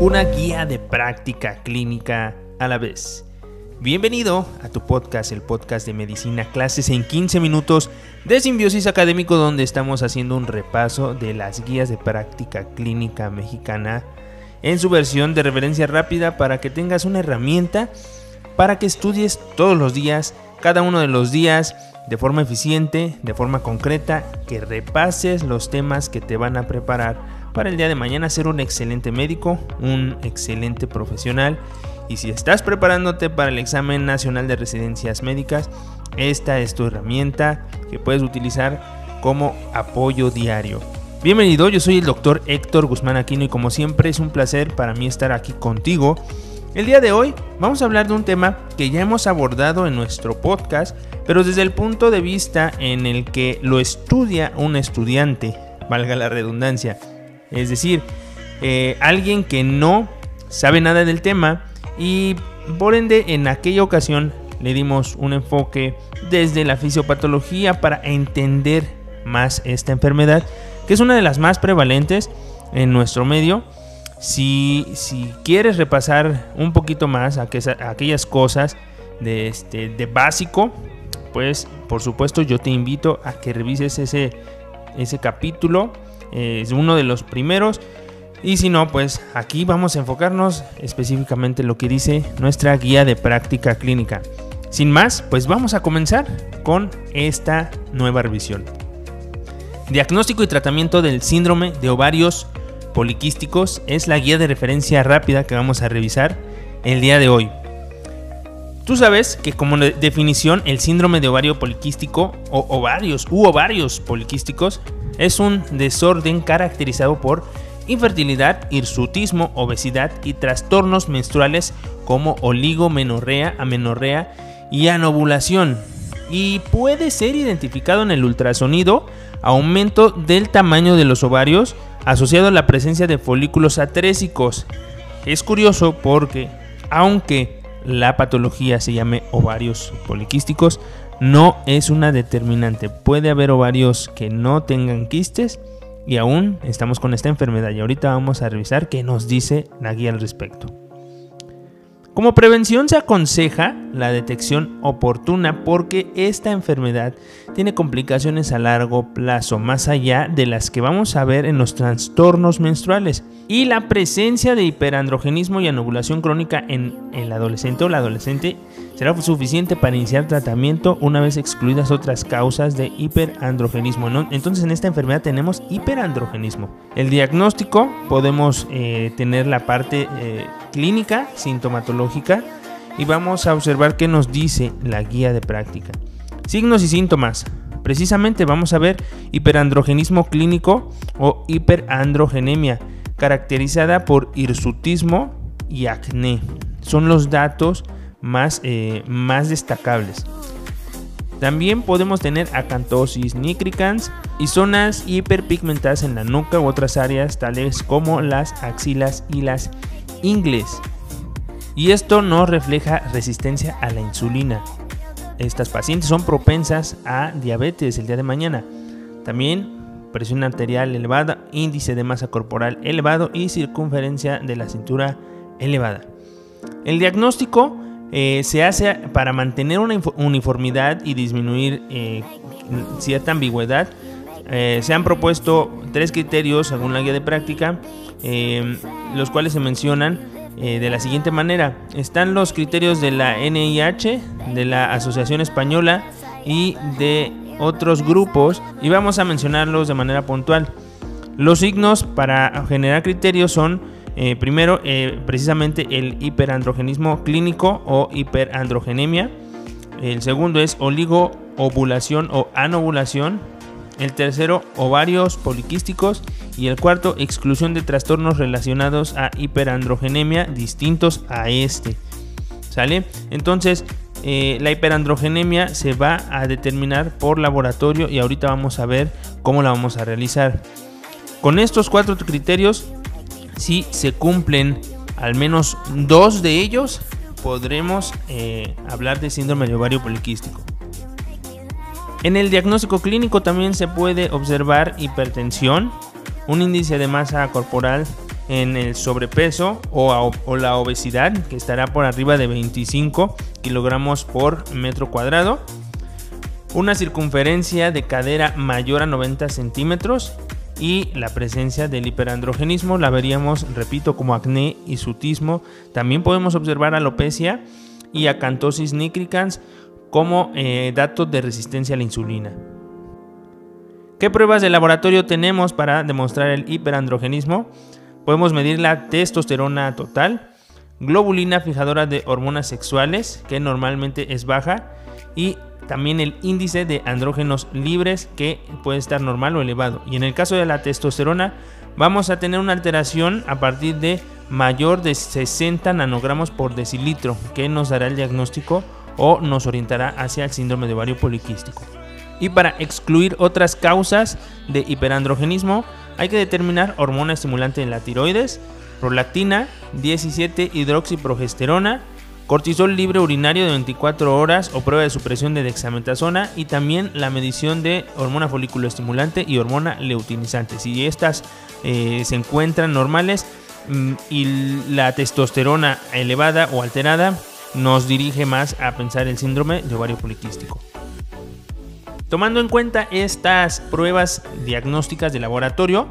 una guía de práctica clínica a la vez. Bienvenido a tu podcast, el podcast de medicina, clases en 15 minutos de simbiosis académico, donde estamos haciendo un repaso de las guías de práctica clínica mexicana en su versión de referencia rápida para que tengas una herramienta para que estudies todos los días, cada uno de los días, de forma eficiente, de forma concreta, que repases los temas que te van a preparar para el día de mañana ser un excelente médico, un excelente profesional. Y si estás preparándote para el examen nacional de residencias médicas, esta es tu herramienta que puedes utilizar como apoyo diario. Bienvenido, yo soy el doctor Héctor Guzmán Aquino y como siempre es un placer para mí estar aquí contigo. El día de hoy vamos a hablar de un tema que ya hemos abordado en nuestro podcast, pero desde el punto de vista en el que lo estudia un estudiante, valga la redundancia. Es decir, eh, alguien que no sabe nada del tema y por ende en aquella ocasión le dimos un enfoque desde la fisiopatología para entender más esta enfermedad, que es una de las más prevalentes en nuestro medio. Si, si quieres repasar un poquito más aquellas cosas de, este, de básico, pues por supuesto yo te invito a que revises ese, ese capítulo es uno de los primeros. Y si no, pues aquí vamos a enfocarnos específicamente en lo que dice nuestra guía de práctica clínica. Sin más, pues vamos a comenzar con esta nueva revisión. Diagnóstico y tratamiento del síndrome de ovarios poliquísticos es la guía de referencia rápida que vamos a revisar el día de hoy. Tú sabes que como definición el síndrome de ovario poliquístico o ovarios u ovarios poliquísticos es un desorden caracterizado por infertilidad, hirsutismo, obesidad y trastornos menstruales como oligomenorrea, amenorrea y anovulación. Y puede ser identificado en el ultrasonido aumento del tamaño de los ovarios asociado a la presencia de folículos atrésicos. Es curioso porque, aunque la patología se llame ovarios poliquísticos, no es una determinante. Puede haber ovarios que no tengan quistes y aún estamos con esta enfermedad y ahorita vamos a revisar qué nos dice la guía al respecto. Como prevención se aconseja la detección oportuna porque esta enfermedad tiene complicaciones a largo plazo, más allá de las que vamos a ver en los trastornos menstruales. Y la presencia de hiperandrogenismo y anovulación crónica en el adolescente o la adolescente será suficiente para iniciar tratamiento una vez excluidas otras causas de hiperandrogenismo. Entonces en esta enfermedad tenemos hiperandrogenismo. El diagnóstico podemos eh, tener la parte eh, clínica, sintomatológica y vamos a observar qué nos dice la guía de práctica. Signos y síntomas. Precisamente vamos a ver hiperandrogenismo clínico o hiperandrogenemia, caracterizada por hirsutismo y acné. Son los datos más, eh, más destacables. También podemos tener acantosis nigricans y zonas hiperpigmentadas en la nuca u otras áreas tales como las axilas y las ingles. Y esto no refleja resistencia a la insulina. Estas pacientes son propensas a diabetes el día de mañana. También presión arterial elevada, índice de masa corporal elevado y circunferencia de la cintura elevada. El diagnóstico eh, se hace para mantener una uniformidad y disminuir eh, cierta ambigüedad. Eh, se han propuesto tres criterios según la guía de práctica, los cuales se mencionan de la siguiente manera. Están los criterios de la NIH, de la Asociación Española y de otros grupos y vamos a mencionarlos de manera puntual. Los signos para generar criterios son eh, primero, eh, precisamente el hiperandrogenismo clínico o hiperandrogenemia. El segundo es oligoovulación o anovulación. El tercero, ovarios poliquísticos. Y el cuarto, exclusión de trastornos relacionados a hiperandrogenemia distintos a este. ¿Sale? Entonces, eh, la hiperandrogenemia se va a determinar por laboratorio y ahorita vamos a ver cómo la vamos a realizar. Con estos cuatro criterios si se cumplen al menos dos de ellos, podremos eh, hablar de síndrome de ovario poliquístico. En el diagnóstico clínico también se puede observar hipertensión, un índice de masa corporal en el sobrepeso o, la obesidad, que estará por arriba de 25 kilogramos por metro cuadrado. Una circunferencia de cadera mayor a 90 centímetros y la presencia del hiperandrogenismo la veríamos, repito, como acné y sutismo. También podemos observar alopecia y acantosis nigricans como eh, datos de resistencia a la insulina. ¿Qué pruebas de laboratorio tenemos para demostrar el hiperandrogenismo? Podemos medir la testosterona total, globulina fijadora de hormonas sexuales, que normalmente es baja, y también el índice de andrógenos libres que puede estar normal o elevado. Y en el caso de la testosterona vamos a tener una alteración a partir de mayor de 60 nanogramos por decilitro que nos dará el diagnóstico o nos orientará hacia el síndrome de ovario poliquístico. Y para excluir otras causas de hiperandrogenismo hay que determinar hormona estimulante de la tiroides, prolactina, 17 hidroxiprogesterona, cortisol libre urinario de 24 horas o prueba de supresión de dexametasona y también la medición de hormona folículo estimulante y hormona leutinizante. Si estas eh, se encuentran normales mm, y la testosterona elevada o alterada, nos dirige más a pensar el síndrome de ovario poliquístico. Tomando en cuenta estas pruebas diagnósticas de laboratorio,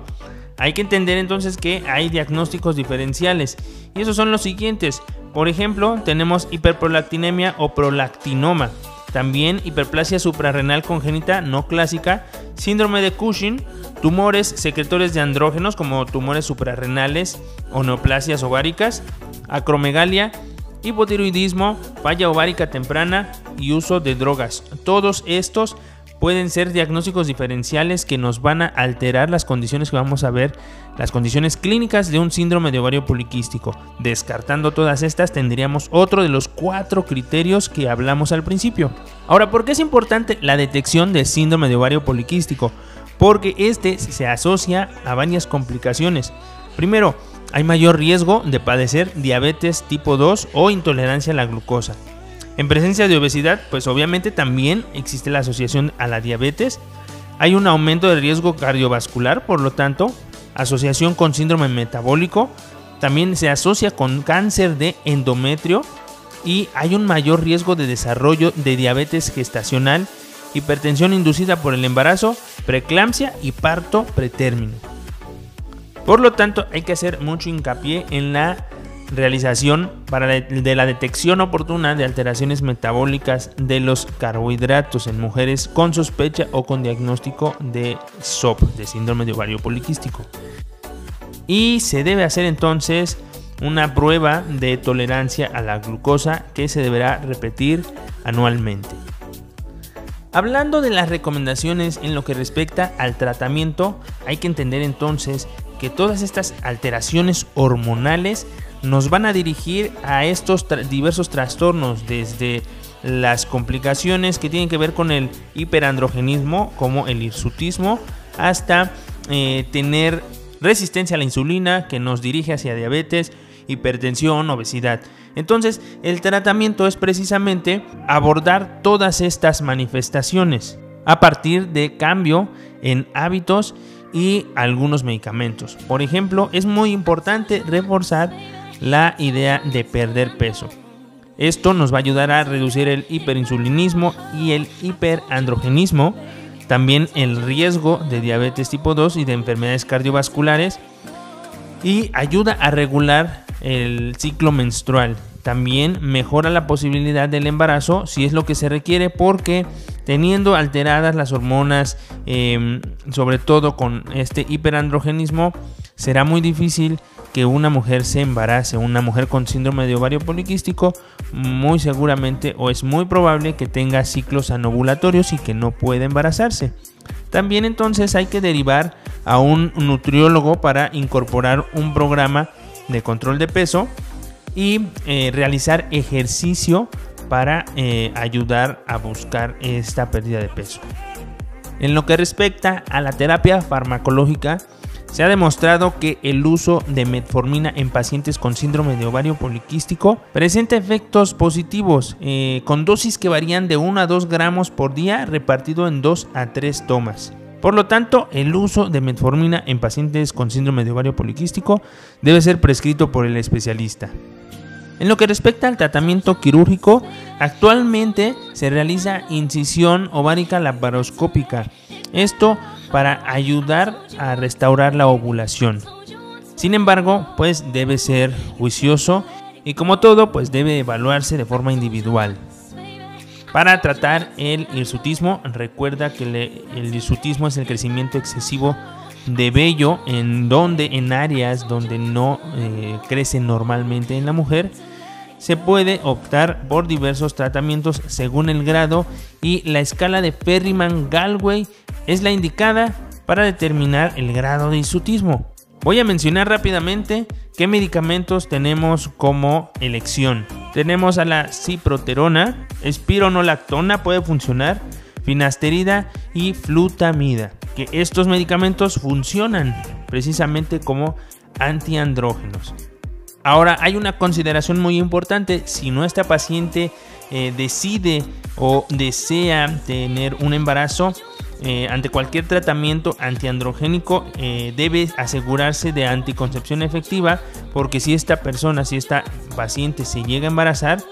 hay que entender entonces que hay diagnósticos diferenciales y esos son los siguientes. Por ejemplo, tenemos hiperprolactinemia o prolactinoma, también hiperplasia suprarrenal congénita no clásica, síndrome de Cushing, tumores secretores de andrógenos como tumores suprarrenales o neoplasias ováricas, acromegalia, hipotiroidismo, falla ovárica temprana y uso de drogas. Todos estos pueden ser diagnósticos diferenciales que nos van a alterar las condiciones que vamos a ver, las condiciones clínicas de un síndrome de ovario poliquístico. Descartando todas estas, tendríamos otro de los cuatro criterios que hablamos al principio. Ahora, ¿por qué es importante la detección del síndrome de ovario poliquístico? Porque este se asocia a varias complicaciones. Primero, hay mayor riesgo de padecer diabetes tipo 2 o intolerancia a la glucosa. En presencia de obesidad, pues obviamente también existe la asociación a la diabetes. Hay un aumento de riesgo cardiovascular, por lo tanto, asociación con síndrome metabólico. También se asocia con cáncer de endometrio y hay un mayor riesgo de desarrollo de diabetes gestacional, hipertensión inducida por el embarazo, preeclampsia y parto pretérmino. Por lo tanto, hay que hacer mucho hincapié en la realización de la detección oportuna de alteraciones metabólicas de los carbohidratos en mujeres con sospecha o con diagnóstico de SOP, de síndrome de ovario poliquístico. Y se debe hacer entonces una prueba de tolerancia a la glucosa que se deberá repetir anualmente. Hablando de las recomendaciones en lo que respecta al tratamiento, hay que entender entonces que todas estas alteraciones hormonales nos van a dirigir a estos diversos trastornos, desde las complicaciones que tienen que ver con el hiperandrogenismo, como el hirsutismo, hasta eh, tener resistencia a la insulina, que nos dirige hacia diabetes, hipertensión, obesidad. Entonces, el tratamiento es precisamente abordar todas estas manifestaciones a partir de cambio en hábitos y algunos medicamentos. Por ejemplo, es muy importante reforzar la idea de perder peso. Esto nos va a ayudar a reducir el hiperinsulinismo y el hiperandrogenismo, también el riesgo de diabetes tipo 2 y de enfermedades cardiovasculares y ayuda a regular el ciclo menstrual. También mejora la posibilidad del embarazo si es lo que se requiere porque teniendo alteradas las hormonas, em, sobre todo con este hiperandrogenismo, será muy difícil que una mujer se embarace, una mujer con síndrome de ovario poliquístico, muy seguramente o es muy probable que tenga ciclos anovulatorios y que no pueda embarazarse. También entonces hay que derivar a un nutriólogo para incorporar un programa de control de peso y eh, realizar ejercicio para eh, ayudar a buscar esta pérdida de peso. En lo que respecta a la terapia farmacológica, se ha demostrado que el uso de metformina en pacientes con síndrome de ovario poliquístico presenta efectos positivos eh, con dosis que varían de 1 a 2 gramos por día repartido en 2 a 3 tomas. Por lo tanto, el uso de metformina en pacientes con síndrome de ovario poliquístico debe ser prescrito por el especialista. En lo que respecta al tratamiento quirúrgico, actualmente se realiza incisión ovárica laparoscópica. Esto para ayudar a restaurar la ovulación. Sin embargo, pues debe ser juicioso y como todo, pues debe evaluarse de forma individual. Para tratar el hirsutismo, recuerda que el hirsutismo es el crecimiento excesivo de vello en donde en áreas donde no eh, crece normalmente en la mujer se puede optar por diversos tratamientos según el grado y la escala de Perryman-Galway es la indicada para determinar el grado de hirsutismo. Voy a mencionar rápidamente qué medicamentos tenemos como elección. Tenemos a la ciproterona, espironolactona puede funcionar, finasterida y flutamida, que estos medicamentos funcionan precisamente como antiandrógenos. Ahora hay una consideración muy importante, si nuestra paciente eh, decide o desea tener un embarazo, eh, ante cualquier tratamiento antiandrogénico eh, debe asegurarse de anticoncepción efectiva porque si esta persona, si esta paciente se llega a embarazar,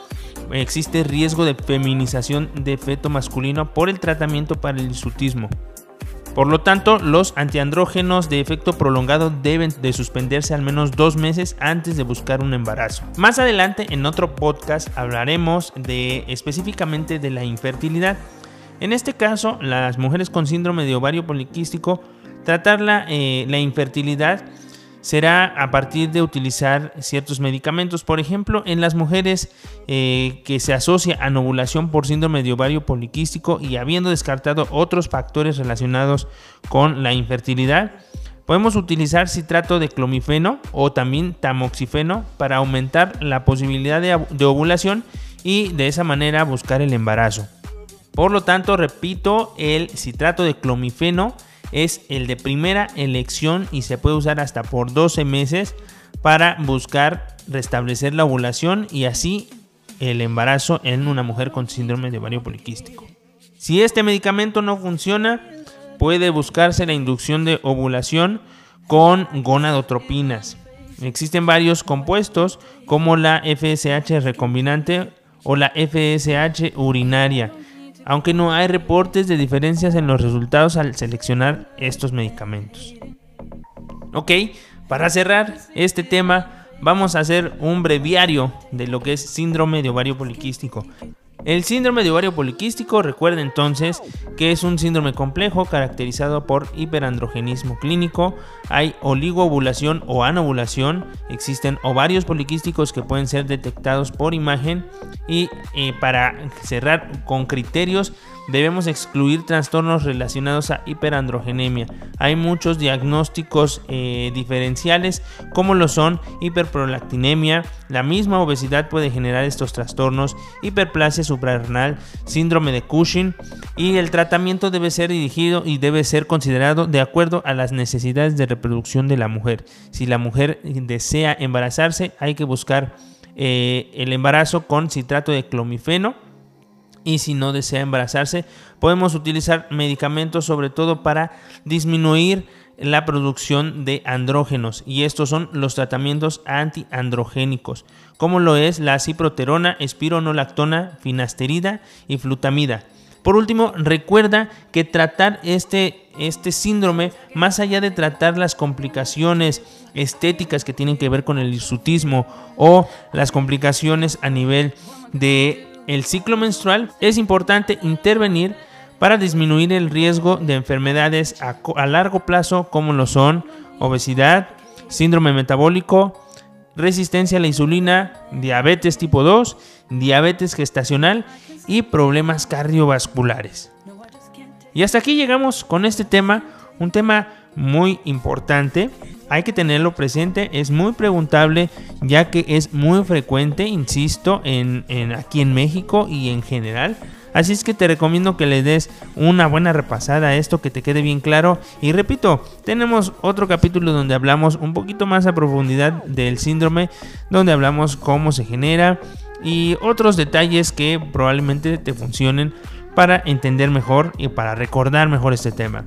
existe riesgo de feminización de feto masculino por el tratamiento para el insultismo. Por lo tanto, los antiandrógenos de efecto prolongado deben de suspenderse al menos dos meses antes de buscar un embarazo. Más adelante en otro podcast hablaremos de específicamente de la infertilidad. En este caso, las mujeres con síndrome de ovario poliquístico, tratar la, eh, la infertilidad será a partir de utilizar ciertos medicamentos. Por ejemplo, en las mujeres eh, que se asocia a ovulación por síndrome de ovario poliquístico y habiendo descartado otros factores relacionados con la infertilidad, podemos utilizar citrato de clomifeno o también tamoxifeno para aumentar la posibilidad de ovulación y de esa manera buscar el embarazo. Por lo tanto, repito, el citrato de clomifeno es el de primera elección y se puede usar hasta por 12 meses para buscar restablecer la ovulación y así el embarazo en una mujer con síndrome de ovario poliquístico. Si este medicamento no funciona, puede buscarse la inducción de ovulación con gonadotropinas. Existen varios compuestos como la FSH recombinante o la FSH urinaria aunque no hay reportes de diferencias en los resultados al seleccionar estos medicamentos. Ok, para cerrar este tema, vamos a hacer un breviario de lo que es síndrome de ovario poliquístico. El síndrome de ovario poliquístico, recuerda entonces que es un síndrome complejo caracterizado por hiperandrogenismo clínico, hay oligoovulación o anovulación, existen ovarios poliquísticos que pueden ser detectados por imagen. Y eh, para cerrar con criterios debemos excluir trastornos relacionados a hiperandrogenemia. Hay muchos diagnósticos eh, diferenciales como lo son hiperprolactinemia, la misma obesidad puede generar estos trastornos, hiperplasia suprarrenal, síndrome de Cushing y el tratamiento debe ser dirigido y debe ser considerado de acuerdo a las necesidades de reproducción de la mujer. Si la mujer desea embarazarse hay que buscar eh, el embarazo con citrato de clomifeno y si no desea embarazarse, podemos utilizar medicamentos sobre todo para disminuir la producción de andrógenos y estos son los tratamientos antiandrogénicos, como lo es la ciproterona, espironolactona, finasterida y flutamida. Por último, recuerda que tratar este, este síndrome, más allá de tratar las complicaciones estéticas que tienen que ver con el hirsutismo o las complicaciones a nivel de el ciclo menstrual, es importante intervenir para disminuir el riesgo de enfermedades a, largo plazo como lo son obesidad, síndrome metabólico, resistencia a la insulina, diabetes tipo 2, diabetes gestacional y problemas cardiovasculares. Y hasta aquí llegamos con este tema, un tema muy importante hay que tenerlo presente, es muy preguntable ya que es muy frecuente, insisto, en, aquí en México y en general. Así es que te recomiendo que le des una buena repasada a esto, que te quede bien claro. Y repito, tenemos otro capítulo donde hablamos un poquito más a profundidad del síndrome, donde hablamos cómo se genera y otros detalles que probablemente te funcionen para entender mejor y para recordar mejor este tema.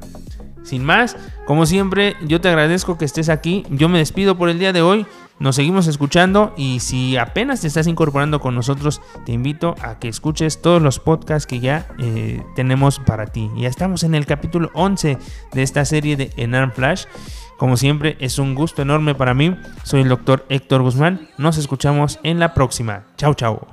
Sin más, como siempre, yo te agradezco que estés aquí. Yo me despido por el día de hoy. Nos seguimos escuchando y si apenas te estás incorporando con nosotros, te invito a que escuches todos los podcasts que ya eh, tenemos para ti. Ya estamos en el capítulo 11 de esta serie de Enarm Flash. Como siempre, es un gusto enorme para mí. Soy el doctor Héctor Guzmán. Nos escuchamos en la próxima. Chao, chao.